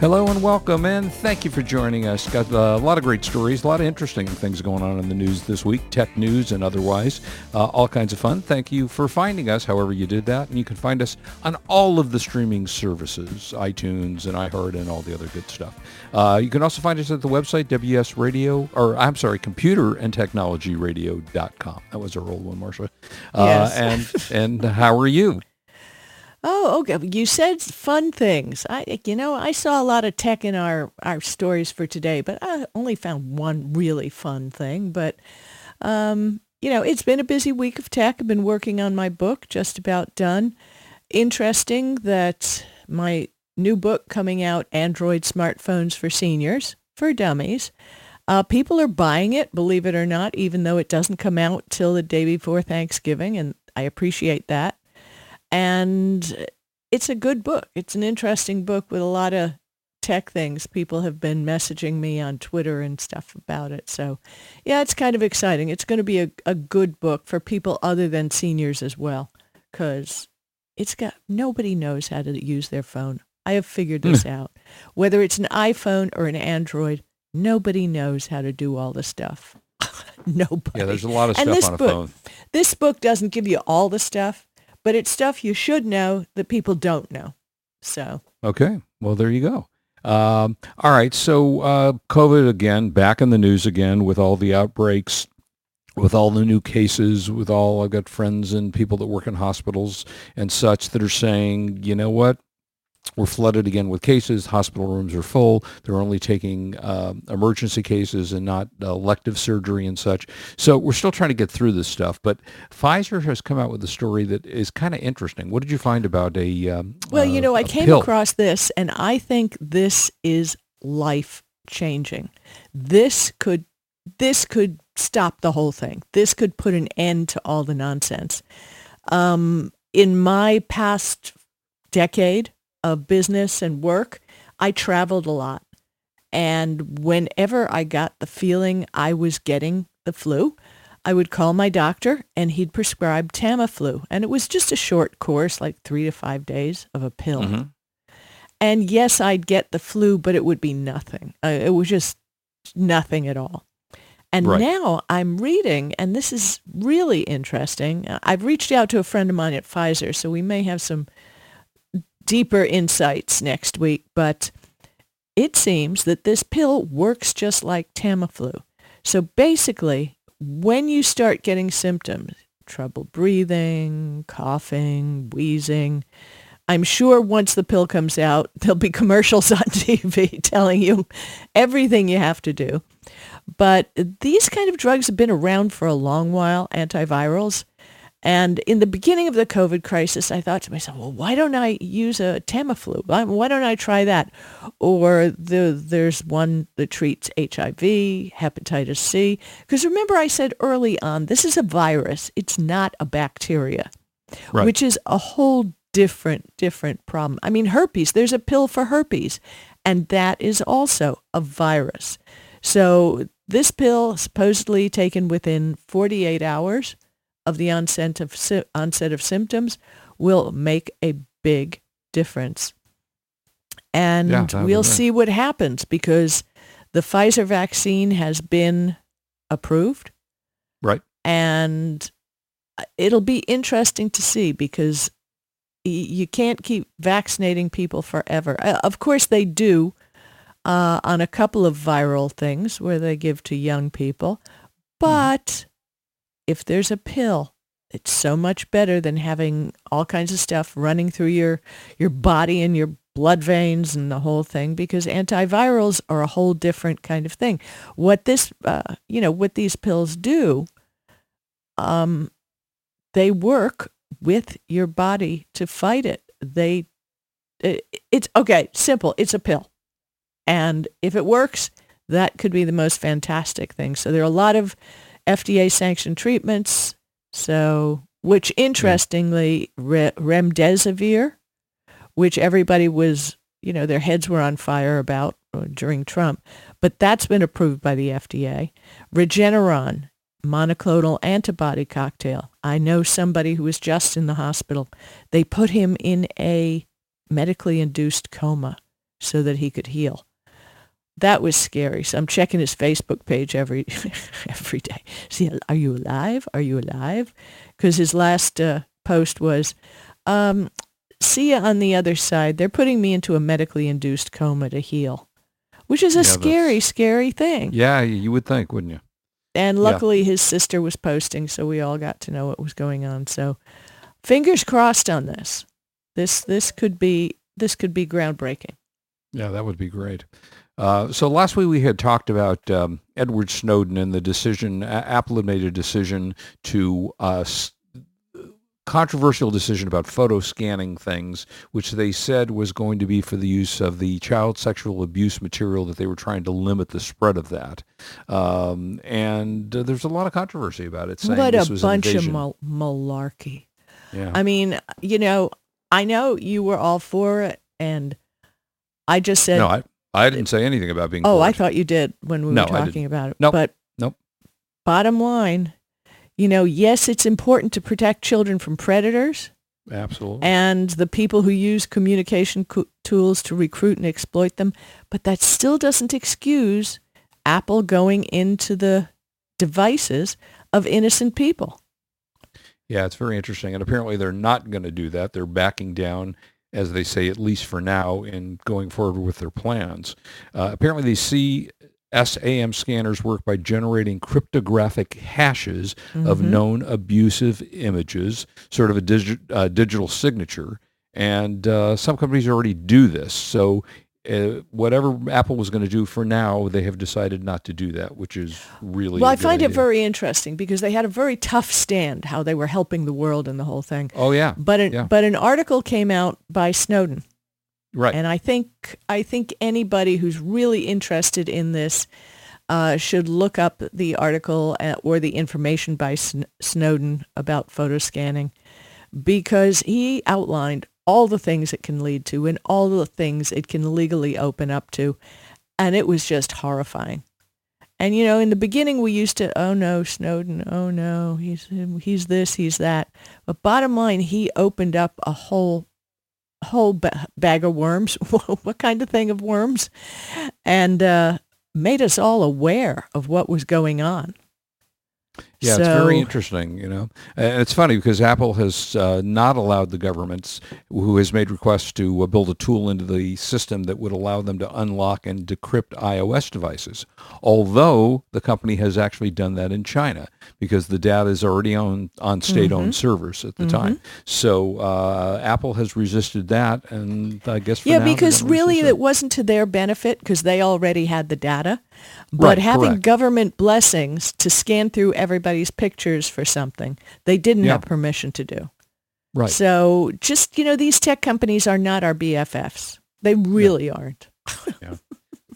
Hello and welcome, and thank you for joining us. Got a lot of great stories, a lot of interesting things going on in the news this week, tech news and otherwise. Uh, all kinds of fun. Thank you for finding us, however you did that. And you can find us on all of the streaming services, iTunes and iHeart and all the other good stuff. Uh, you can also find us at the website, WS Radio, or I'm sorry, Computer and Technology Radio.com. That was our old one, Marsha. Uh, Yes. and, and how are you? Oh, okay. You said fun things. I, you know, I saw a lot of tech in our, our stories for today, but I only found one really fun thing. But, um, you know, it's been a busy week of tech. I've been working on my book, just about done. Interesting that my new book coming out, Android Smartphones for Seniors, for Dummies. Uh, people are buying it, believe it or not, even though it doesn't come out till the day before Thanksgiving, and I appreciate that and it's a good book. It's an interesting book with a lot of tech things. People have been messaging me on Twitter and stuff about it. So, yeah, it's kind of exciting. It's going to be a, a good book for people other than seniors as well, because it's got nobody knows how to use their phone. I have figured this hmm. out. Whether it's an iPhone or an Android, nobody knows how to do all the stuff. nobody. Yeah, there's a lot of And stuff this on a book, phone. This book doesn't give you all the stuff, but it's stuff you should know that people don't know. So, Okay. Well, there you go. Um, all right. So uh, COVID again, back in the news again with all the outbreaks, with all the new cases, with all I've got friends and people that work in hospitals and such that are saying, you know what? We're flooded again with cases. Hospital rooms are full. They're only taking um, emergency cases and not elective surgery and such. So we're still trying to get through this stuff. But Pfizer has come out with a story that is kind of interesting. What did you find about a um, well, you uh, know, I came pill? across this and I think this is life changing. This could this could stop the whole thing. This could put an end to all the nonsense. Um, in my past decade of business and work, I traveled a lot. And whenever I got the feeling I was getting the flu, I would call my doctor and he'd prescribe Tamiflu. And it was just a short course, like three to five days of a pill. Mhm. And yes, I'd get the flu, but it would be nothing. Uh, it was just nothing at all. And Right. now I'm reading, and this is really interesting. Uh, I've reached out to a friend of mine at Pfizer, so we may have some deeper insights next week. But it seems that this pill works just like Tamiflu. So basically, when you start getting symptoms, trouble breathing, coughing, wheezing, I'm sure once the pill comes out, there'll be commercials on TV telling you everything you have to do. But these kind of drugs have been around for a long while, antivirals. And in the beginning of the COVID crisis, I thought to myself, well, why don't I use a Tamiflu? Why, don't I try that? Or the, there's one that treats HIV, hepatitis C. Because remember I said early on, this is a virus. It's not a bacteria, Right. which is a whole different, different problem. I mean, herpes, there's a pill for herpes, and that is also a virus. So this pill, supposedly taken within 48 hours of the onset of, onset of symptoms, will make a big difference. And Yeah, we'll see what happens because the Pfizer vaccine has been approved Right. and uh, it'll be interesting to see because you can't keep vaccinating people forever. Uh, Of course, they do uh, on a couple of viral things where they give to young people, but if there's a pill, it's so much better than having all kinds of stuff running through your your body and your blood veins and the whole thing because antivirals are a whole different kind of thing. What this, uh, you know, what these pills do, um, they work with your body to fight it. They, it, it's okay, simple. It's a pill, and if it works, that could be the most fantastic thing. So there are a lot of FDA sanctioned treatments. So, which interestingly, re- remdesivir, which everybody was, you know, their heads were on fire about uh, during Trump. But that's been approved by the FDA. Regeneron, monoclonal antibody cocktail. I know somebody who was just in the hospital. They put him in a medically induced coma so that he could heal. That was scary. So I'm checking his Facebook page every every day. See, are you alive? Are you alive? Because his last uh, post was, um, "See you on the other side. They're putting me into a medically induced coma to heal," which is a Yeah, scary, scary thing. Yeah, you would think, wouldn't you? And Yeah. luckily his sister was posting, so we all got to know what was going on. So fingers crossed on this. This this could be this could be groundbreaking. Yeah, that would be great. Uh, so last week we had talked about um, Edward Snowden and the decision. Apple made a decision to uh, s- controversial decision about photo scanning things, which they said was going to be for the use of the child sexual abuse material that they were trying to limit the spread of that. Um, and uh, there's a lot of controversy about it. Saying What a bunch of mal- malarkey. yeah. I mean, you know, I know you were all for it, and I just said, no, I, I didn't say anything about being. oh, for I thought you did when we No, were talking about it. No, Nope. But Nope. bottom line, you know, yes, it's important to protect children from predators. Absolutely. and the people who use communication co- tools to recruit and exploit them. But that still doesn't excuse Apple going into the devices of innocent people. Yeah, it's very interesting. And apparently they're not going to do that. They're backing down, as they say, at least for now, in going forward with their plans. Uh, apparently they see SAM scanners work by generating cryptographic hashes of Mhm. known abusive images, sort of a digi- uh, digital signature. And uh, some companies already do this. So uh, whatever Apple was going to do for now, they have decided not to do that, which is really Well, I find it very interesting because they had a very tough stand how they were helping the world and the whole thing. Oh, yeah. But an, Yeah. but an article came out by Snowden Right. And I think I think anybody who's really interested in this uh, should look up the article uh, or the information by Sn- Snowden about photo scanning because he outlined all the things it can lead to and all the things it can legally open up to. And it was just horrifying. And you know, in the beginning, we used to, oh no, Snowden, oh no, he's he's this, he's that. But bottom line, he opened up a whole whole ba- bag of worms. what kind of thing of worms? And uh, made us all aware of what was going on. Yeah, it's very interesting, you know. And it's funny because Apple has uh, not allowed the governments who has made requests to uh, build a tool into the system that would allow them to unlock and decrypt iOS devices. Although the company has actually done that in China because the data is already on on state-owned servers at the time. So uh, Apple has resisted that, and I guess yeah, because really it wasn't to their benefit because they already had the data. But Right, having correct. government blessings to scan through everybody's pictures for something, they didn't Yeah. have permission to do. right. So just, you know, these tech companies are not our BFFs. They really aren't. Yeah.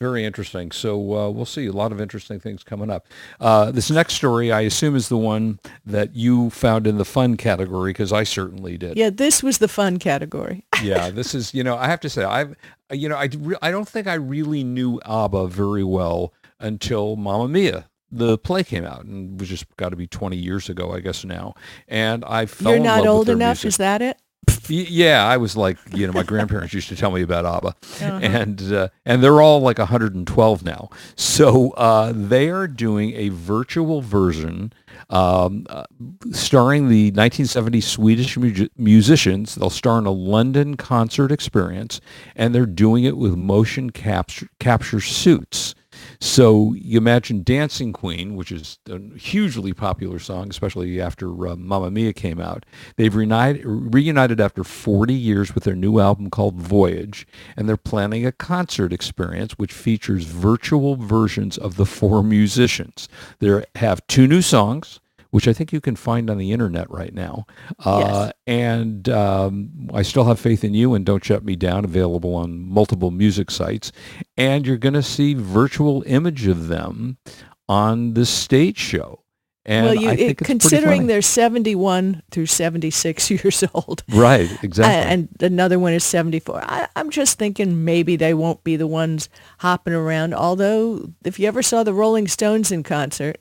Very interesting. So uh, we'll see a lot of interesting things coming up. Uh, this next story, I assume, is the one that you found in the fun category because I certainly did. Yeah, this was the fun category. yeah, this is, you know, I have to say, I've, you know, I, I don't think I really knew ABBA very well until Mamma Mia. The play came out and was just got to be 20 years ago, I guess now. And I fell You're in not love with old their enough, music. is that it? Yeah, I was like, you know, my grandparents used to tell me about ABBA, Uh-huh. and uh, and they're all like 112 now. So uh, they are doing a virtual version um, uh, starring the 1970 Swedish mu- musicians. They'll star in a London concert experience, and they're doing it with motion capture capture suits. So you imagine Dancing Queen, which is a hugely popular song, especially after uh, Mamma Mia came out. They've reunited, reunited after 40 years with their new album called Voyage, and they're planning a concert experience which features virtual versions of the four musicians. They have two new songs, which I think you can find on the internet right now. Uh, And um, I Still Have Faith in You and Don't Shut Me Down, available on multiple music sites. And you're going to see virtual image of them on the stage show. And well, you, it, considering they're 71 through 76 years old. right, exactly. And another one is 74. I, I'm just thinking maybe they won't be the ones hopping around. Although, if you ever saw the Rolling Stones in concert,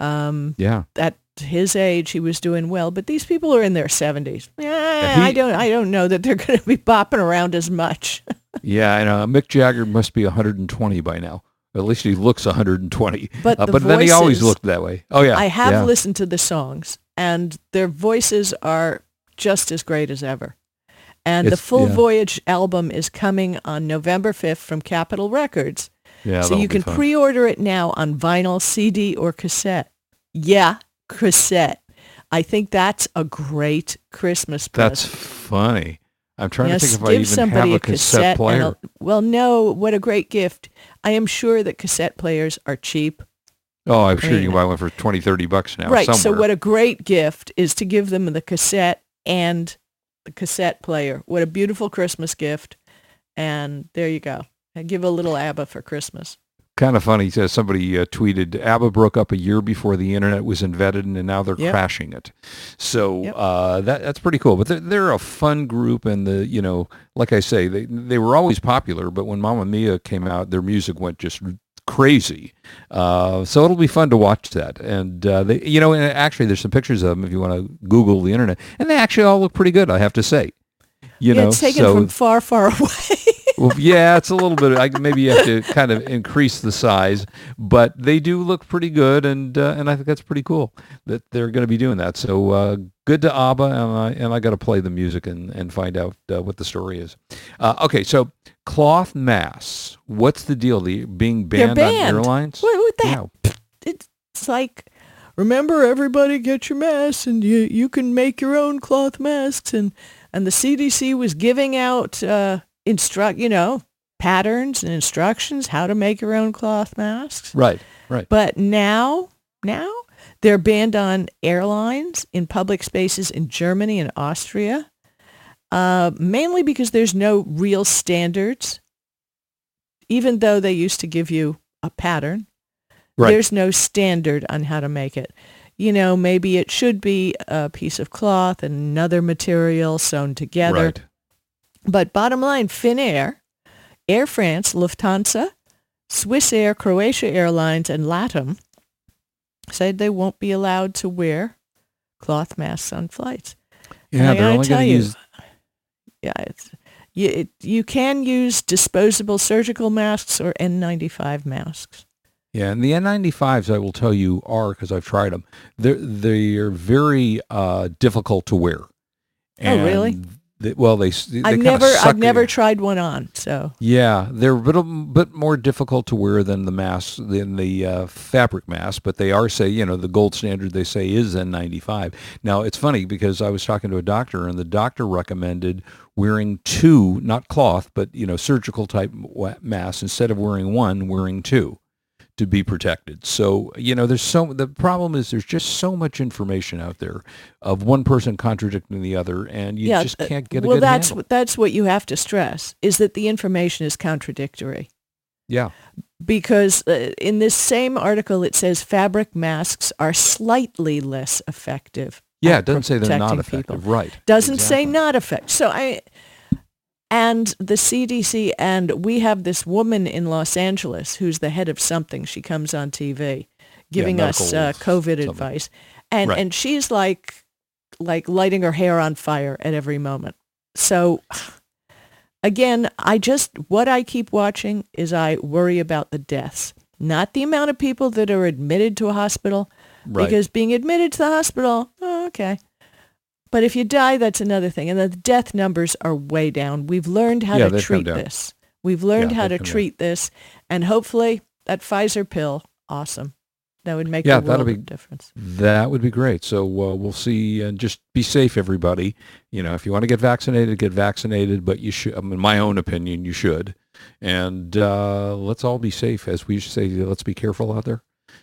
yeah. at his age, he was doing well. But these people are in their 70s. Eh, he- I don't. I don't know that they're going to be bopping around as much. Yeah, and know. Mick Jagger must be 120 by now. At least he looks 120. But Uh, the but then he always looked that way. Oh yeah. I have yeah. listened to the songs, and their voices are just as great as ever. And the Full yeah. Voyage album is coming on November 5th from Capitol Records. Yeah, so you can fun. pre-order it now on vinyl, CD, or cassette. Yeah, cassette. I think that's a great Christmas That's funny. I'm trying yes, to think if I give even somebody have a a cassette, and player. well, no, what a great gift. I am sure that cassette players are cheap. oh, I'm sure you can buy one for 20, 30 bucks now. right. So what a great gift is to give them the cassette and the cassette player. What a beautiful Christmas gift. And there you go. And give a little ABBA for Christmas. kind of funny. Says somebody uh, tweeted, "ABBA broke up a year before the internet was invented, and now they're Yep. crashing it." So Yep. uh, that that's pretty cool. But they're, they're a fun group, and the you know, like I say, they they were always popular. But when Mamma Mia came out, their music went just crazy. Uh, so it'll be fun to watch that. And uh, they, you know, and actually, there's some pictures of them if you want to Google the internet, and they actually all look pretty good. I have to say. You yeah, know, it's taken so from far, far away. Well, yeah, it's a little bit. I, maybe you have to kind of increase the size, but they do look pretty good, and uh, and I think that's pretty cool that they're going to be doing that. So uh, good to ABBA, and I and I got to play the music and and find out uh, what the story is. Uh, okay, so cloth masks. What's the deal? The being They're banned, on airlines? What, what the Yeah. It's like, remember, everybody get your masks, and you you can make your own cloth masks, and and the CDC was giving out uh, instruct, you know, patterns and instructions how to make your own cloth masks. Right, right. But now, now they're banned on airlines in public spaces in Germany and Austria, uh, mainly because there's no real standards. Even though they used to give you a pattern, Right. there's no standard on how to make it. You know, maybe it should be a piece of cloth and another material sewn together. Right. But bottom line, Finnair, Air France, Lufthansa, Swiss Air, Croatia Airlines, and LATAM said they won't be allowed to wear cloth masks on flights. Yeah, I they're gotta only tell going to you, use. Yeah, it's, you, it, you can use disposable surgical masks or N95 masks. Yeah, and the N95s, I will tell you, are because I've tried them. They're they are very uh, difficult to wear. Oh, really? They, well, they, they I've never I've never tried one on, so. Yeah, they're a bit, a bit more difficult to wear than the masks, than the uh, fabric mask, but they are say, you know, the gold standard they say is N95. Now, it's funny because I was talking to a doctor and the doctor recommended wearing two, not cloth, but, you know, surgical type masks instead of wearing one, wearing two to be protected. So, you know, there's so, the problem is there's just so much information out there of one person contradicting the other and you yeah. just uh, can't get a well, good that's handle. what that's what you have to stress is that the information is contradictory. Yeah. because uh, in this same article it says fabric masks are slightly less effective. Yeah, it doesn't say they're not effective. people. Right. Doesn't say not effective. So I and the CDC and we have this woman in Los Angeles who's the head of something. She comes on TV giving us uh, COVID something. advice, and Right. and she's like like lighting her hair on fire at every moment. So again, I just what I keep watching is I worry about the deaths, not the amount of people that are admitted to a hospital. Right. Because being admitted to the hospital, oh, okay. But if you die, that's another thing. And the death numbers are way down. We've learned how Yeah, to treat this. We've learned Yeah, how to they've down. treat this. And hopefully that Pfizer pill, awesome. That would make Yeah, a world be- of difference. That would be great. So uh, we'll see, and just be safe, everybody. You know, if you want to get vaccinated, get vaccinated. But you should, I mean, in my own opinion, you should. And uh, let's all be safe, as we say. Let's be careful out there.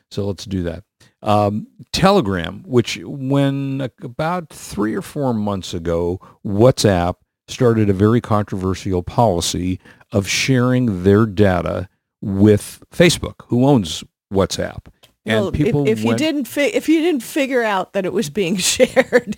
So let's do that. Um, Telegram, which when about three or four months ago, WhatsApp started a very controversial policy of sharing their data with Facebook, who owns WhatsApp. And well, people if, if you didn't fi- if you didn't figure out that it was being shared,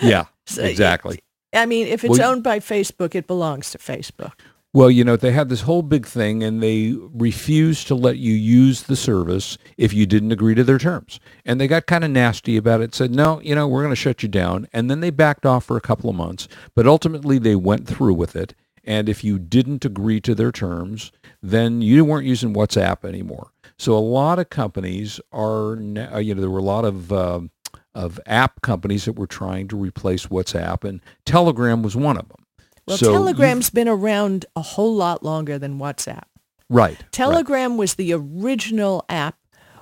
yeah, So, exactly. I mean, if it's Well, owned by Facebook, it belongs to Facebook. Well, you know, they had this whole big thing and they refused to let you use the service if you didn't agree to their terms. And they got kind of nasty about it, said, no, you know, we're going to shut you down. And then they backed off for a couple of months. But ultimately, they went through with it. And if you didn't agree to their terms, then you weren't using WhatsApp anymore. So a lot of companies are, uh, you know, there were a lot of, um of app companies that were trying to replace WhatsApp, and Telegram was one of them. Well, So Telegram's been around a whole lot longer than WhatsApp. right. right. Telegram was the original app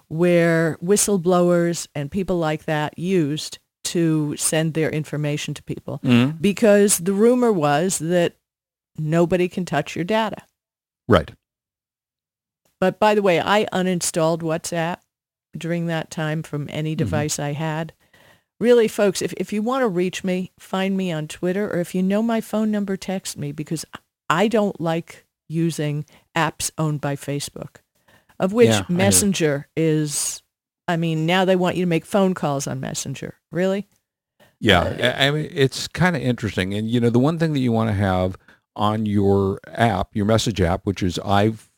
where whistleblowers and people like that used to send their information to people Mhm. because the rumor was that nobody can touch your data. Right. But by the way, I uninstalled WhatsApp during that time from Mm-hmm. any device I had. Really, folks, if, if you want to reach me, find me on Twitter, or if you know my phone number, text me because I don't like using apps owned by Facebook, of which Yeah, I. Messenger is. I mean, now they want you to make phone calls on Messenger. Really? Yeah, uh, I I mean it's kind of interesting, and you know the one thing that you want to have on your app, your message app, which is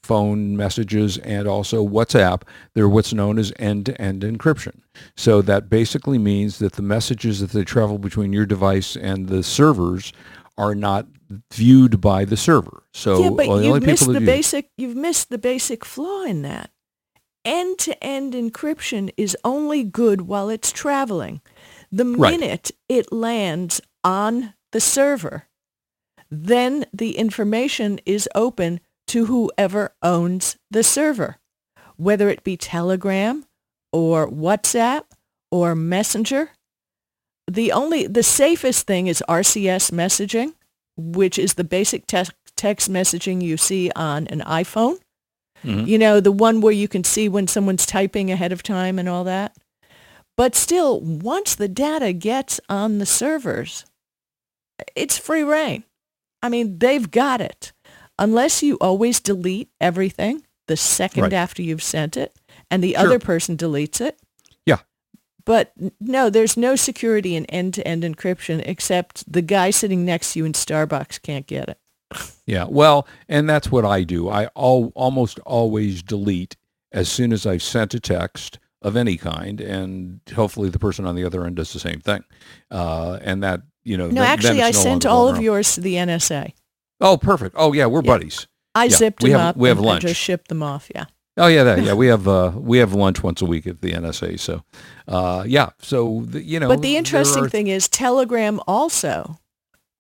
iPhone messages and also WhatsApp, they're what's known as end-to-end encryption. So that basically means that the messages that they travel between your device and the servers are not viewed by the server. So yeah, but you've missed the basic. You've missed the basic flaw in that. End-to-end encryption is only good while it's traveling. The Right. minute it lands on the server, then the information is open to whoever owns the server, whether it be Telegram or WhatsApp or Messenger. The only the safest thing is RCS messaging, which is the basic te- text messaging you see on an iPhone. Mhm. You know, the one where you can see when someone's typing ahead of time and all that. But still, once the data gets on the servers, it's free reign. I mean, they've got it. Unless you always delete everything the second Right. after you've sent it and the Sure. other person deletes it. Yeah. But no, there's no security in end-to-end encryption except the guy sitting next to you in Starbucks can't get it. Yeah, well, and that's what I do. I al- almost always delete as soon as I've sent a text of any kind, and hopefully the person on the other end does the same thing. Uh, and that, you know, No, then actually, I no sent all of yours to the NSA. Oh, perfect. Oh, yeah, we're Yeah. buddies. I Yeah, zipped we them have- up we have and, and lunch. just shipped them off. Yeah. Oh yeah, that, yeah. We have uh, we have lunch once a week at the NSA. So, uh, yeah. So the, you know, But the interesting are- thing is Telegram also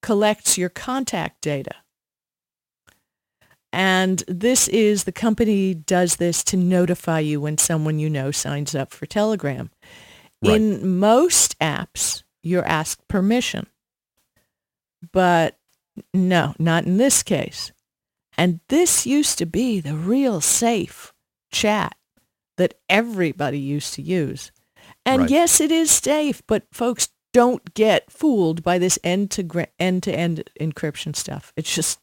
collects your contact data. And this is the company does this to notify you when someone you know signs up for Telegram. Right. In most apps, you're asked permission. But no, not in this case. And this used to be the real safe chat that everybody used to use. And Right. yes, it is safe, but folks don't get fooled by this end to end to end encryption stuff. It's just,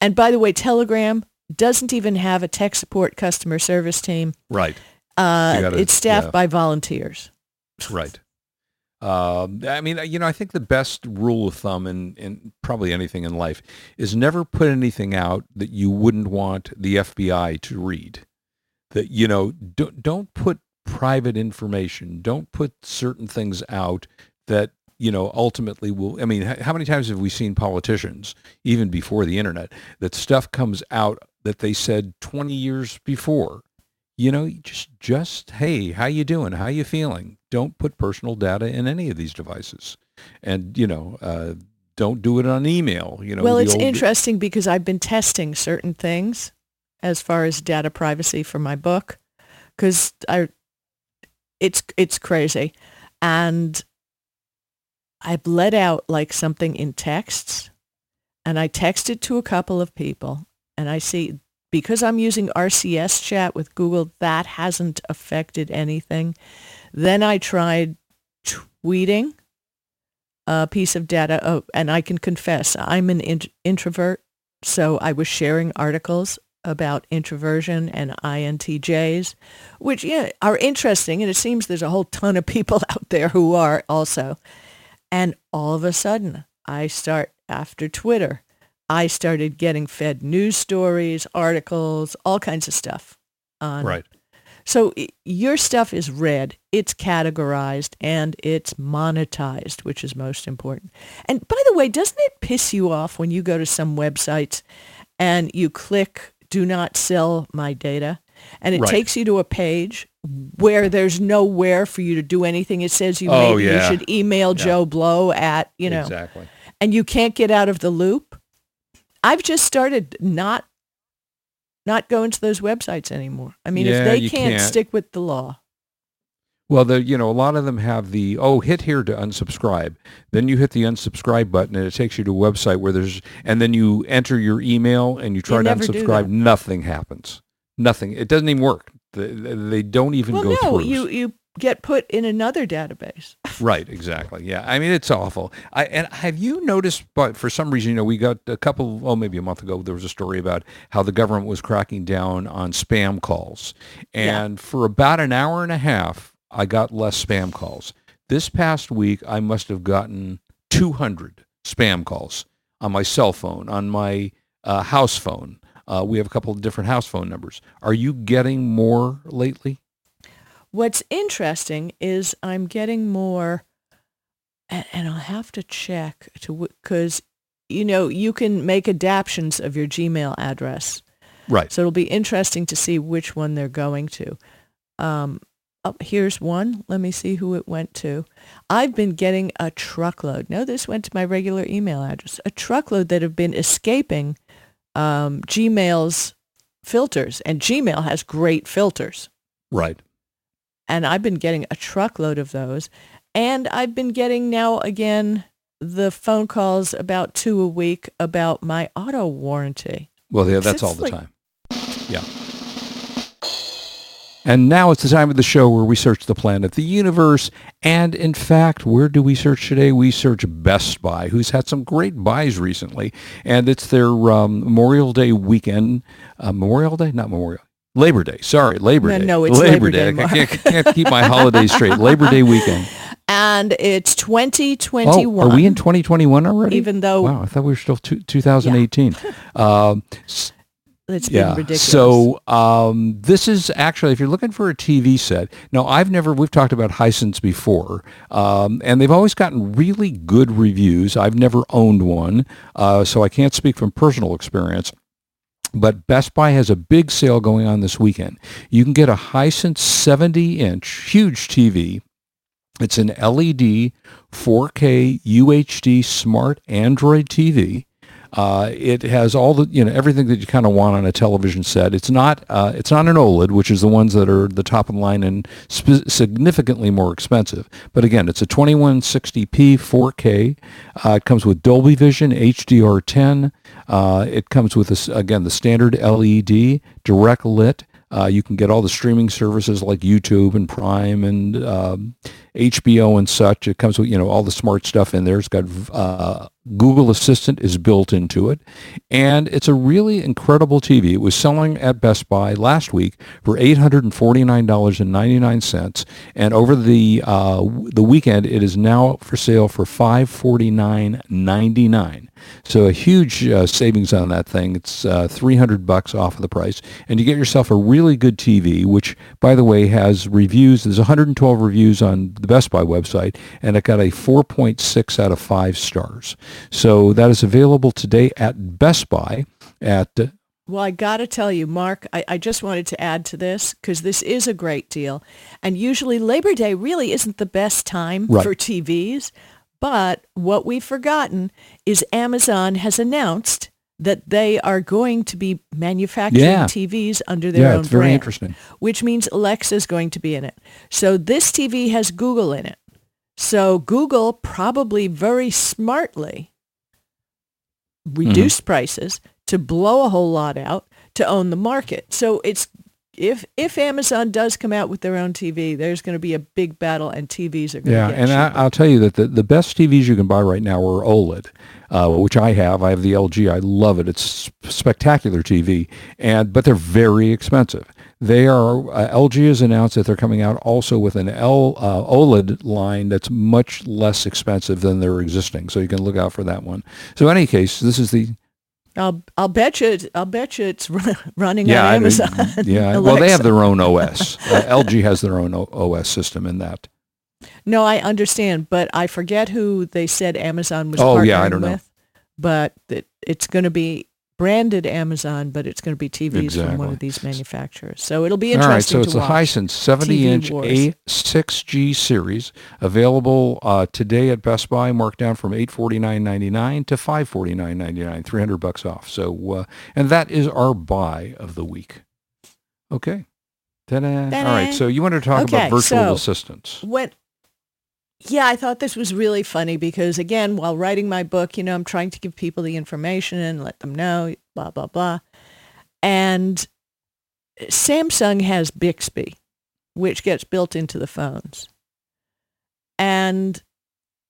and by the way, Telegram doesn't even have a tech support customer service team. right, Uh, gotta- it's staffed yeah. by volunteers. right. Um, I mean, you know, I think the best rule of thumb in, in probably anything in life is never put anything out that you wouldn't want the FBI to read. That you know, don't don't put private information. Don't put certain things out that you know ultimately will. I mean, how many times have we seen politicians, even before the internet, that stuff comes out that they said 20 years before? You know just just hey how you doing? How you feeling? Don't put personal data in any of these devices. And you know uh, don't do it on email you know well, it's old- interesting because I've been testing certain things as far as data privacy for my book because I it's it's crazy. And I've let out like something in texts and I texted to a couple of people and I see because I'm using RCS chat with Google that hasn't affected anything. Then I tried tweeting a piece of data oh, and I can confess I'm an int- introvert so I was sharing articles about introversion and INTJs, which yeah, are interesting. And it seems there's a whole ton of people out there who are also. And all of a sudden, I start after Twitter, I started getting fed news stories, articles, all kinds of stuff. On. Right. So your stuff is read, it's categorized, and it's monetized, which is most important. And by the way, doesn't it piss you off when you go to some websites and you click "Do not sell my data"? And it Right. takes you to a page where there's nowhere for you to do anything. It says you Oh, maybe yeah. you should email Joe Blow at, you know, Exactly. and you can't get out of the loop. I've just started not not going to those websites anymore. I mean, Yeah, if they can't, can't. stick with the law. Well, the you know a lot of them have the oh hit here to unsubscribe. Then you hit the unsubscribe button and it takes you to a website where there's and then you enter your email and you try to unsubscribe. Nothing happens. Nothing. It doesn't even work. They, they don't even Well, go no, through. you you get put in another database. Right, exactly. Yeah, I mean it's awful. I and have you noticed? But for some reason, you know, we got a couple, oh, maybe a month ago, there was a story about how the government was cracking down on spam calls, Yeah. and for about an hour and a half, I got less spam calls. This past week, I must have gotten 200 spam calls on my cell phone, on my uh, house phone. Uh, we have a couple of different house phone numbers. Are you getting more lately? What's interesting is I'm getting more, and, and I'll have to check to because you know you can make adaptions of your Gmail address, Right. so it'll be interesting to see which one they're going to. Um, oh, here's one. Let me see who it went to. I've been getting a truckload. No, this went to my regular email address. A truckload that have been escaping um, Gmail's filters, and Gmail has great filters. Right. And I've been getting a truckload of those. And I've been getting now again the phone calls about two a week about my auto warranty. Well, yeah, that's all the like- time. Yeah. And now it's the time of the show where we search the planet, the universe, and in fact, where do we search today? We search Best Buy, who's had some great buys recently, and it's their um, Memorial Day weekend. Uh, Memorial Day, not Memorial. Labor Day. Sorry, Labor No, Day. no, it's Labor Day, I can't, can't keep my holidays straight. Labor Day weekend. And it's Oh, 2021. are we in 2021 already? Even though wow, I thought we were still two, 2018. um, s- it's yeah. been ridiculous. So um, this is actually, if you're looking for a TV set, now I've never, we've talked about Hisense before, um, and they've always gotten really good reviews. I've never owned one, uh, so I can't speak from personal experience. But Best Buy has a big sale going on this weekend. You can get a Hisense 70-inch, huge TV. It's an LED 4K UHD smart Android TV. Uh, it has all the you know everything that you kind of want on a television set. It's not uh, it's not an OLED, which is the ones that are the top of the line and sp- significantly more expensive. But again, it's a 2160p 4K. Uh, it comes with Dolby Vision, HDR10. Uh, it comes with again the standard LED, direct lit. Uh, you can get all the streaming services like YouTube and Prime and um, HBO and such. It comes with you know all the smart stuff in there. It's got uh, Google Assistant is built into it, and it's a really incredible TV. It was selling at Best Buy last week for eight hundred and over the uh, the weekend it is now for sale for five forty nine ninety nine. So a huge uh, savings on that thing. It's uh, 300 bucks off of the price, and you get yourself a really good TV. Which, by the way, has reviews. There's 112 reviews on the Best Buy website, and it got a 4.6 out of five stars. So that is available today at Best Buy at uh, Well, I got to tell you, Marc, I, I just wanted to add to this because this is a great deal. And usually Labor Day really isn't the best time Right. for TVs. But what we've forgotten is Amazon has announced that they are going to be manufacturing Yeah. TVs under their yeah, own it's very brand, interesting. which means Alexa is going to be in it. So this TV has Google in it. So Google probably very smartly Mm-hmm. reduced prices to blow a whole lot out to own the market. So it's if if Amazon does come out with their own TV, there's going to be a big battle, and TVs are going Yeah, to get and I, cheaper. I'll tell you that the, the best TVs you can buy right now are OLED, uh, which I have. I have the LG. I love it. It's spectacular TV, and but they're very expensive. They are uh, LG has announced that they're coming out also with an L uh, OLED line that's much less expensive than their existing. So you can look out for that one. So in any case, this is the I'll I'll bet you I'll bet you it's running yeah on I- Amazon. yeah. Well, they have their own OS. uh, LG has their own o- OS system in that. No, I understand, but I forget who they said Amazon was Oh, yeah, I don't know. But that it's going to be branded Amazon, but it's going to be TVs from one of these manufacturers. So it'll be All interesting right, so it's watch. Hisense 70-inch. A6G series available uh, today at Best Buy, marked down from $849.99 to $549.99, 300 bucks off. So, uh, and that is our buy of the week. Okay. Ta-da. All Ta-da. right, so you want to talk Okay, about virtual so- assistants. when yeah i thought this was really funny because again while writing my book you know i'm trying to give people the information and let them know blah blah blah. And samsung has bixby which gets built into the phones. And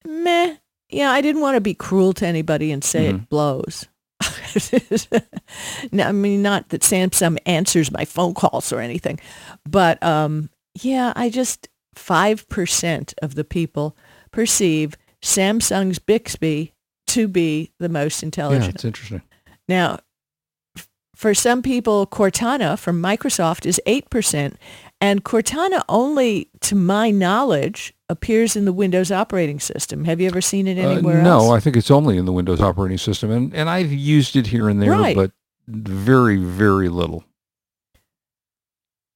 meh yeah i didn't want to be cruel to anybody and say Mhm. it blows. No, I mean, not that Samsung answers my phone calls or anything, but um, yeah, I just 5% of the people perceive Samsung's Bixby to be the most intelligent. Yeah, it's interesting. Now, f- for some people, Cortana from Microsoft is 8%, and Cortana only, to my knowledge, appears in the Windows operating system. Have you ever seen it Uh, anywhere no, else? No, I think it's only in the Windows operating system, and, and I've used it here and there, Right. but very, very little.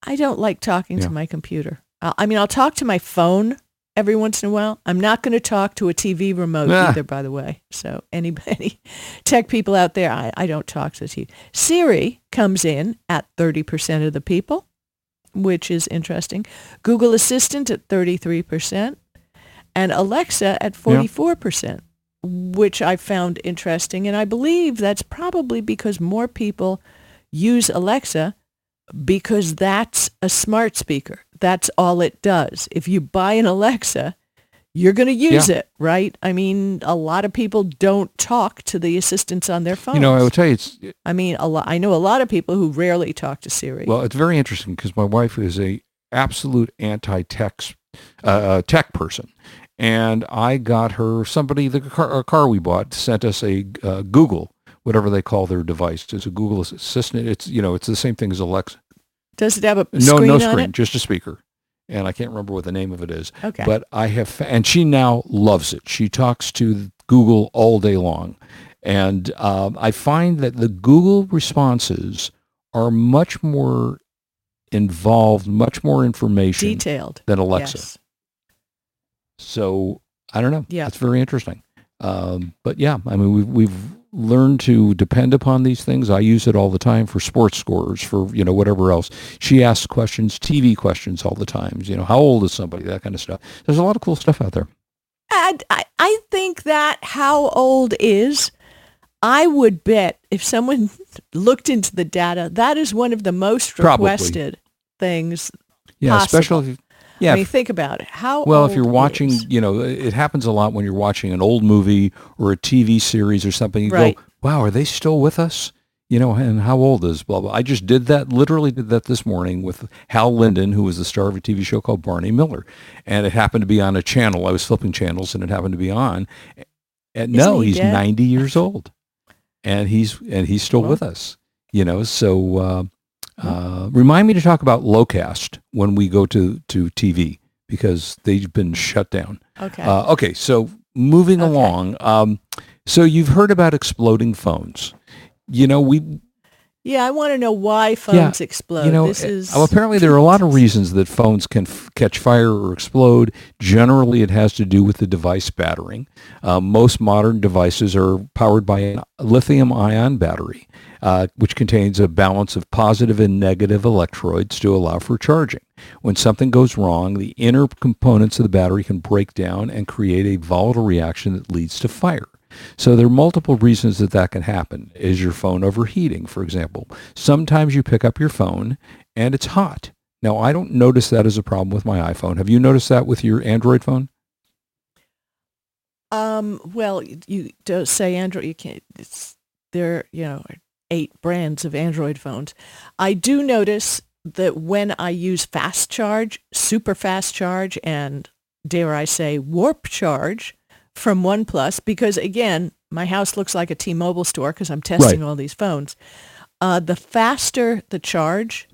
I don't like talking Yeah. to my computer. I I mean, I'll talk to my phone every once in a while. I'm not going to talk to a TV remote Ah. either, by the way. So anybody, tech people out there, I, I don't talk to the TV. Siri comes in at 30% of the people, which is interesting. Google Assistant at 33%, and Alexa at 44%, which I found interesting. And I believe that's probably because more people use Alexa because that's a smart speaker. That's all it does. If you buy an Alexa, you're going to use Yeah. it, right? I mean, a lot of people don't talk to the assistants on their phones. You know, I will tell you, it's I mean, a lot. I know a lot of people who rarely talk to Siri. Well, it's very interesting because my wife is a absolute anti-tech uh, uh, tech person, and I got her somebody the car, a car we bought sent us a uh, Google whatever they call their device. It's a Google assistant. It's you know it's the same thing as Alexa. Does it have a No, screen no screen, just a speaker. And I can't remember what the name of it is. Okay. But I have, and she now loves it. She talks to Google all day long. And um, I find that the Google responses are much more involved, much more information Detailed. than Alexa. Yes. So I don't know. Yeah. It's very interesting. Um, but yeah, I mean, we've, we've learned to depend upon these things. I use it all the time for sports scores, for, you know, whatever else. She asks questions, TV questions all the times. You know, how old is somebody? That kind of stuff. There's a lot of cool stuff out there. I, I, I think that how old is, I would bet if someone looked into the data, that is one of the most Probably. requested things. Yeah, Possible. especially yeah, I mean, think about it. How Well, if you're watching, is- you know, it happens a lot when you're watching an old movie or a TV series or something. You Right. go, wow, are they still with us? You know, and how old is blah, blah. I just did that, literally did that this morning with Hal Linden, who was the star of a TV show called Barney Miller. And it happened to be on a channel. I was flipping channels and it happened to be on. And no, he he's dead? 90 years old. And he's, and he's still Well. with us, you know, so, uh, uh, remind me to talk about Locast when we go to, to TV because they've been shut down. okay. Uh, okay, so moving Okay. along. Um, so you've heard about exploding phones. You know, we, yeah, I want to know why phones explode. you know, this uh, is well, apparently there are a lot of reasons that phones can f- catch fire or explode. Generally, it has to do with the device battering. Uh, most modern devices are powered by a lithium-ion battery, uh, which contains a balance of positive and negative electrodes to allow for charging. When something goes wrong, the inner components of the battery can break down and create a volatile reaction that leads to fire. So there are multiple reasons that that can happen. Is your phone overheating, for example? Sometimes you pick up your phone and it's hot. Now, I don't notice that as a problem with my iPhone. Have you noticed that with your Android phone? Um, well, you- don't say Android. You can't. It's there. You know, eight brands of Android phones. I do notice that when I use fast charge, super fast charge, and dare I say warp charge from OnePlus, because again, my house looks like a T-Mobile store because I'm testing Right. all these phones. Uh, the faster the charge,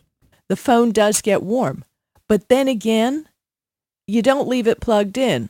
the phone does get warm. But then again, you don't leave it plugged in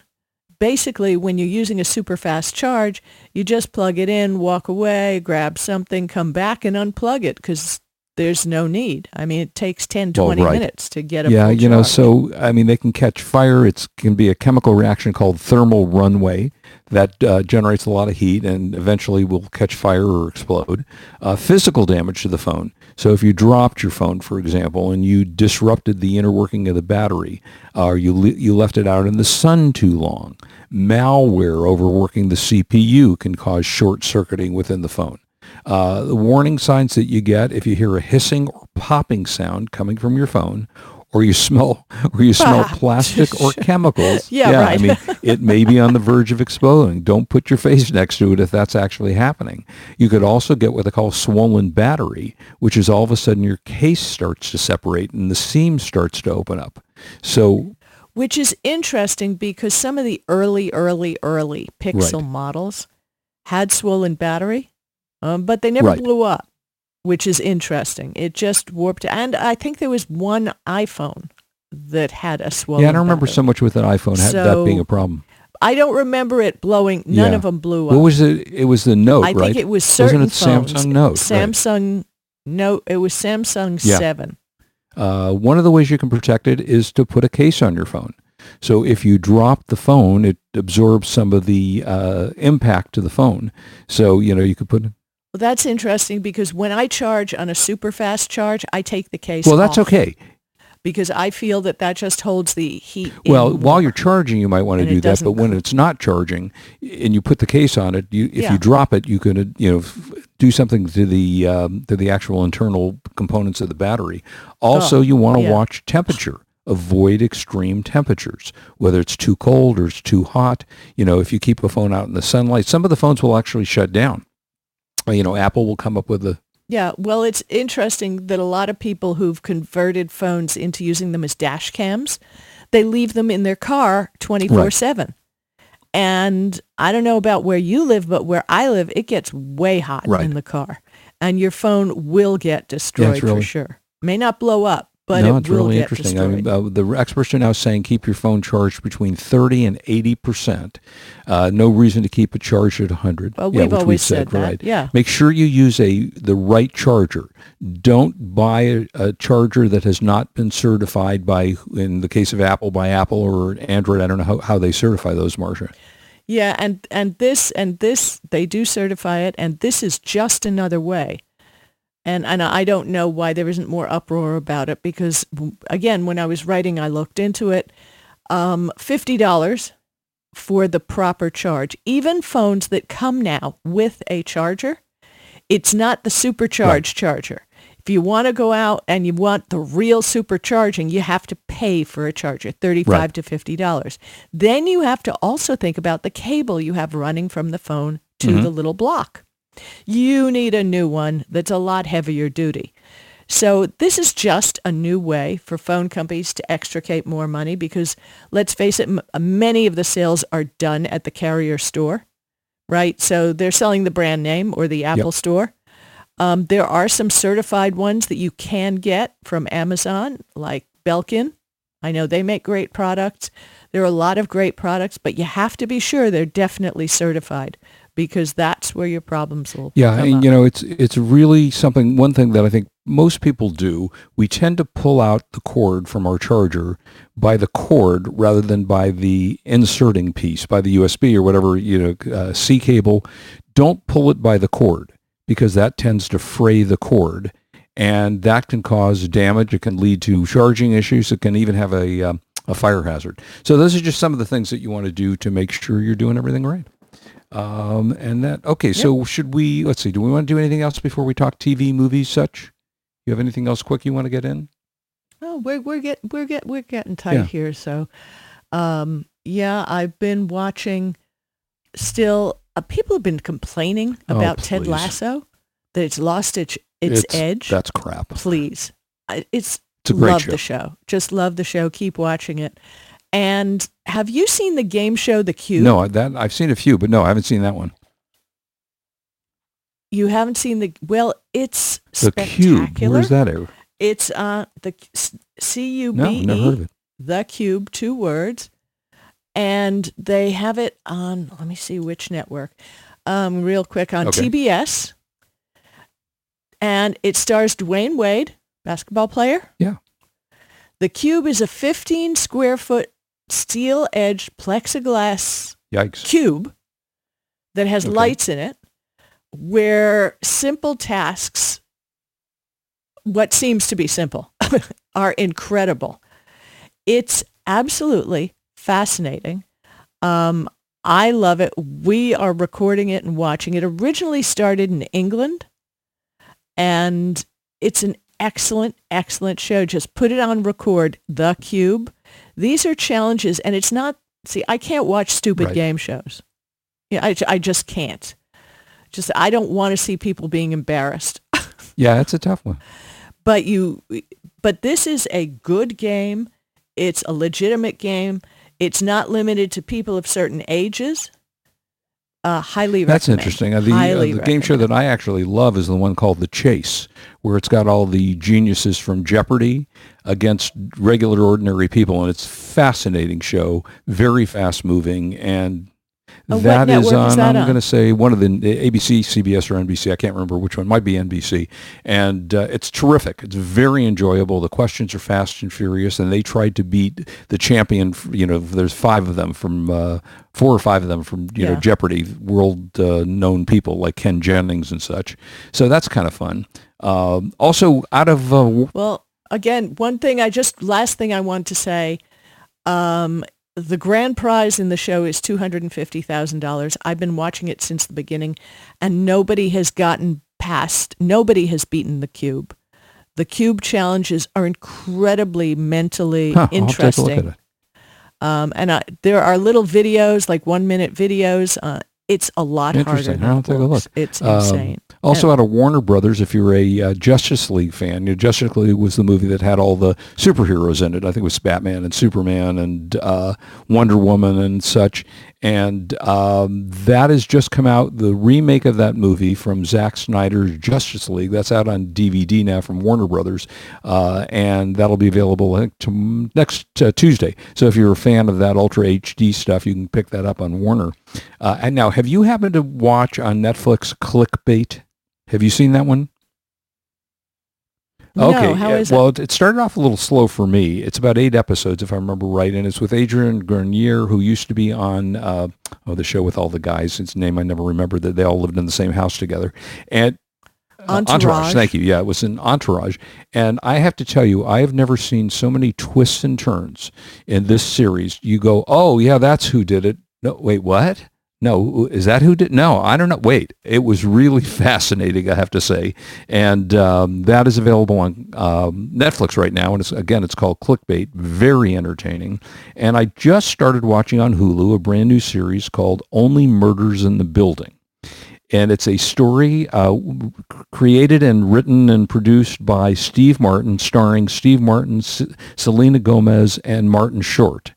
basically when you're using a super fast charge, you just plug it in, walk away, grab something, come back and unplug it because there's no need. I mean, it takes 10, Well, 20 right. minutes to get a yeah, you know, so I mean, they can catch fire. It can be a chemical reaction called thermal runaway that uh, generates a lot of heat and eventually will catch fire or explode. Uh, physical damage to the phone. So if you dropped your phone, for example, and you disrupted the inner working of the battery, uh, or you le- you left it out in the sun too long, malware overworking the CPU can cause short circuiting within the phone. Uh, the warning signs that you get if you hear a hissing or popping sound coming from your phone, or you smell or you smell plastic or chemicals. Yeah, I right. mean, it may be on the verge of exploding. Don't put your face next to it if that's actually happening. You could also get what they call swollen battery, which is all of a sudden your case starts to separate and the seam starts to open up. So Which is interesting because some of the early, early, early Pixel Right. models had swollen battery, um, but they never Right. blew up, which is interesting. It just warped. And I think there was one iPhone that had a swollen yeah, I don't remember battery. so much with an iPhone ha- that being a problem. I don't remember it blowing. None Yeah. of them blew up. What was it? It was the Note, I right? think it was certain Wasn't it Samsung phones. Note, right. Samsung Note. It was Samsung Yeah. Seven. Uh, one of the ways you can protect it is to put a case on your phone. So if you drop the phone, it absorbs some of the uh, impact to the phone. So you know you could put. Well, that's interesting because when I charge on a super fast charge, I take the case. Well, that's okay. because I feel that that just holds the heat. in Well, while you're charging, you might want to do that. But when it's not charging, and you put the case on it, you if Yeah. you drop it, you can you know f- do something to the um, to the actual internal components of the battery. Also, Oh, you want to yeah. watch temperature. Avoid extreme temperatures, whether it's too cold or it's too hot. You know, if you keep a phone out in the sunlight, some of the phones will actually shut down. You know, Apple will come up with a yeah, well, it's interesting that a lot of people who've converted phones into using them as dash cams, they leave them in their car twenty four seven. And I don't know about where you live, but where I live, it gets way hot Right. in the car, and your phone will get destroyed really- for sure. May not blow up, but no, it it's really interesting. I mean, uh, the experts are now saying keep your phone charged between 30 and 80 percent. Uh, no reason to keep it charged at 100. Well, yeah, we've which always said that, right. yeah. Make sure you use a the right charger. Don't buy a, a charger that has not been certified by, in the case of Apple, by Apple or Android. I don't know how, how they certify those, Marsha. Yeah, and and this and this they do certify it, and this is just another way. And and I don't know why there isn't more uproar about it because again, when I was writing, I looked into it. Um, Fifty dollars for the proper charge. Even phones that come now with a charger, it's not the supercharged charger. If you want to go out and you want the real supercharging, you have to pay for a charger, thirty-five Right. to fifty dollars. Then you have to also think about the cable you have running from the phone to Mm-hmm. the little block. You need a new one that's a lot heavier duty. So this is just a new way for phone companies to extricate more money because let's face it, m- many of the sales are done at the carrier store, right? So they're selling the brand name or the Apple store. Um, there are some certified ones that you can get from Amazon, like Belkin. I know they make great products. There are a lot of great products, but you have to be sure they're definitely certified because that's where your problems will Yeah, come and up. you know, it's it's really something. One thing that I think most people do, we tend to pull out the cord from our charger by the cord rather than by the inserting piece, by the USB or whatever you know, uh, C cable. Don't pull it by the cord because that tends to fray the cord, and that can cause damage. It can lead to charging issues. It can even have a um, a fire hazard. So those are just some of the things that you want to do to make sure you're doing everything right. Um, and that okay. So should we? Let's see. Do we want to do anything else before we talk TV, movies, such? You have anything else quick you want to get in? Oh, we're we're get we're get we're getting tight Yeah. here. So, um, yeah, I've been watching. Still, uh, people have been complaining Oh, about Ted. Lasso that it's lost its its, edge. That's crap. Please, I, it's It's a great love show. the show. Just love the show. Keep watching it. And have you seen the game show The Cube? No, that I've seen a few, but no, I haven't seen that one. you haven't seen the. Well, it's The Cube. spectacular. Where's that? at? It's uh the C U No, never heard of E it. The Cube, two words, and they have it on. Let me see which network. Um, real quick on Okay. TBS, and it stars Dwyane Wade, basketball player. Yeah. The Cube is a 15 square foot steel edged plexiglass Yikes. cube that has Okay. lights in it where simple tasks what seems to be simple are incredible. It's absolutely fascinating. Um, i love it. We are recording it and watching it. Originally started in england and it's an excellent excellent show. Just put it on record the cube these are challenges and it's not see i can't watch stupid Right. game shows yeah I, I just can't just i don't want to see people being embarrassed Yeah, it's a tough one. but you but this is a good game it's a legitimate game it's not limited to people of certain ages uh, highly That's recommend. interesting. Uh, the uh, the game show that I actually love is the one called The Chase, where it's got all the geniuses from Jeopardy against regular ordinary people, and it's a fascinating show, very fast moving, and Oh, that is network is on. that I'm on? going to say one of the ABC, CBS, or NBC. I can't remember which one. Might be NBC, and uh, it's terrific. It's very enjoyable. The questions are fast and furious, and they tried to beat the champion. You know, there's five of them from uh, four or five of them from you know Jeopardy, world uh, known people like Ken Jennings and such. So that's kind of fun. Um, also, out of uh, Well, again, one thing I just last thing I want to say, um, the grand prize in the show is two hundred and fifty thousand dollars. I've been watching it since the beginning, and nobody has gotten past. Nobody has beaten the cube. The cube challenges are incredibly mentally huh, I'll take a look interesting. at it. Um, and I, there are little videos, like one minute videos. Uh, it's a lot harder Interesting. than I'll it take looks. It's Um, insane. Also, out of Warner Brothers, if you're a uh, Justice League fan, you know, Justice League was the movie that had all the superheroes in it. I think it was Batman and Superman and uh, Wonder Woman and such. And um, that has just come out. The remake of that movie from Zack Snyder's Justice League. That's out on DVD now from Warner Brothers, uh, and that'll be available to next uh, Tuesday. So if you're a fan of that Ultra HD stuff, you can pick that up on Warner. Uh, and now, have you happened to watch on Netflix Clickbait? Have you seen that one? No, Okay. how yeah, is well, it? it started off a little slow for me. It's about eight episodes, if I remember right, and it's with Adrian Grenier, who used to be on uh, oh the show with all the guys. His name I never remember. That they all lived in the same house together. And uh, Entourage. Thank you. Yeah, it was an Entourage. And I have to tell you, I have never seen so many twists and turns in this series. You go, oh yeah, that's who did it. No, wait, what? No, is that who did? No, I don't know. Wait, it was really fascinating, I have to say, and um, that is available on um, Netflix right now. And it's again, it's called Clickbait. Very entertaining. And I just started watching on Hulu a brand new series called Only Murders in the Building and it's a story uh, created and written and produced by Steve Martin, starring Steve Martin, S- Selena Gomez, and Martin Short.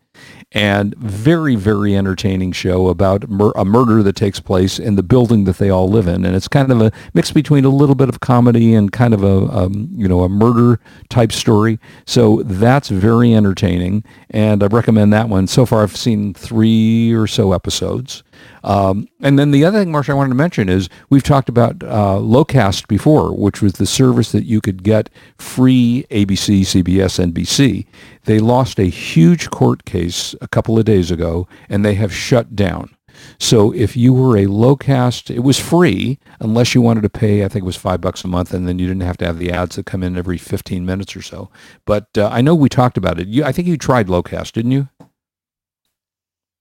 And very, very entertaining show about mur- a murder that takes place in the building that they all live in, and it's kind of a mix between a little bit of comedy and kind of a um, you know a murder type story. So that's very entertaining, and I recommend that one. So far, I've seen three or so episodes. Um, and then the other thing, Marsha, I wanted to mention is we've talked about uh, Locast before, which was the service that you could get free ABC, CBS, NBC. They lost a huge court case a couple of days ago, and they have shut down. So if you were a Locast, it was free unless you wanted to pay. I think it was five bucks a month, and then you didn't have to have the ads that come in every 15 minutes or so. But uh, I know we talked about it. You, I think you tried Locast, didn't you?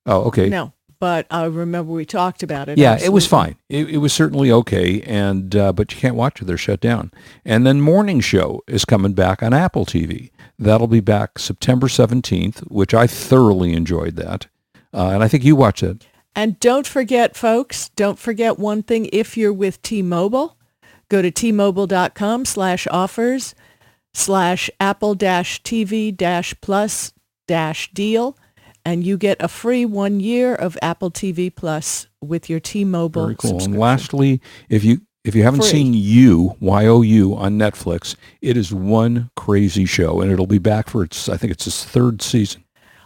Oh, okay. No, but I remember we talked about it. Yeah, it was fine. It, it was certainly okay, and uh, but you can't watch it; they're shut down. And then Morning Show is coming back on Apple TV. That'll be back September seventeenth, which I thoroughly enjoyed that, uh, and I think you watched it. And don't forget, folks, don't forget one thing. If you're with T-Mobile, go to T-Mobile.com slash offers slash Apple dash TV dash plus dash deal. And you get a free one year of Apple TV Plus with your T-Mobile Very cool. And lastly, if you if you haven't Free. seen You Y O U on Netflix, it is one crazy show, and it'll be back for its I think it's its third season.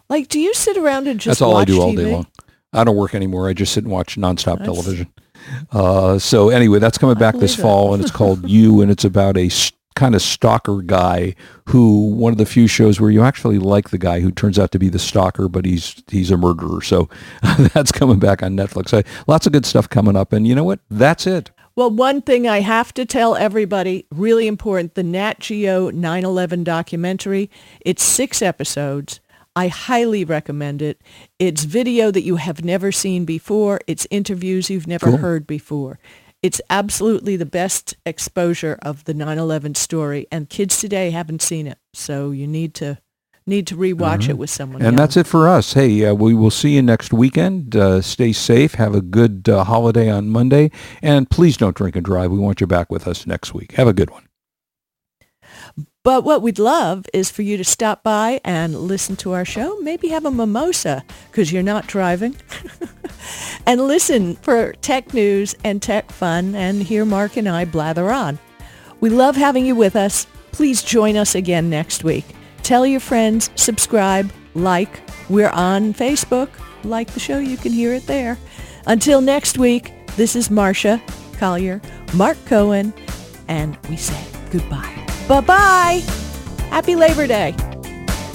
Like, do you sit around and just That's all I do all TV? day long. I don't work anymore. I just sit and watch nonstop That's- television. Uh, so anyway, that's coming back this fall, and it's called You, and it's about a s- kind of stalker guy who one of the few shows where you actually like the guy who turns out to be the stalker, but he's he's a murderer. So that's coming back on Netflix. I, lots of good stuff coming up, and you know what? That's it. Well, one thing I have to tell everybody, really important, the Nat Geo 9/11 documentary. It's six episodes. I highly recommend it. It's video that you have never seen before. It's interviews you've never Cool. heard before. It's absolutely the best exposure of the 9/11 story, and kids today haven't seen it, so you need to need to rewatch it with someone. And that's it for us. Hey, uh, we will see you next weekend. Uh, stay safe. Have a good uh, holiday on Monday. And please don't drink and drive. We want you back with us next week. Have a good one. But what we'd love is for you to stop by and listen to our show. Maybe have a mimosa because you're not driving. and listen for tech news and tech fun and hear Marc and I blather on. We love having you with us. Please join us again next week. Tell your friends, subscribe, like. We're on Facebook. Like the show, you can hear it there. Until next week, this is Marsha Collier, Marc Cohen, and we say goodbye. Bye-bye. Happy Labor Day.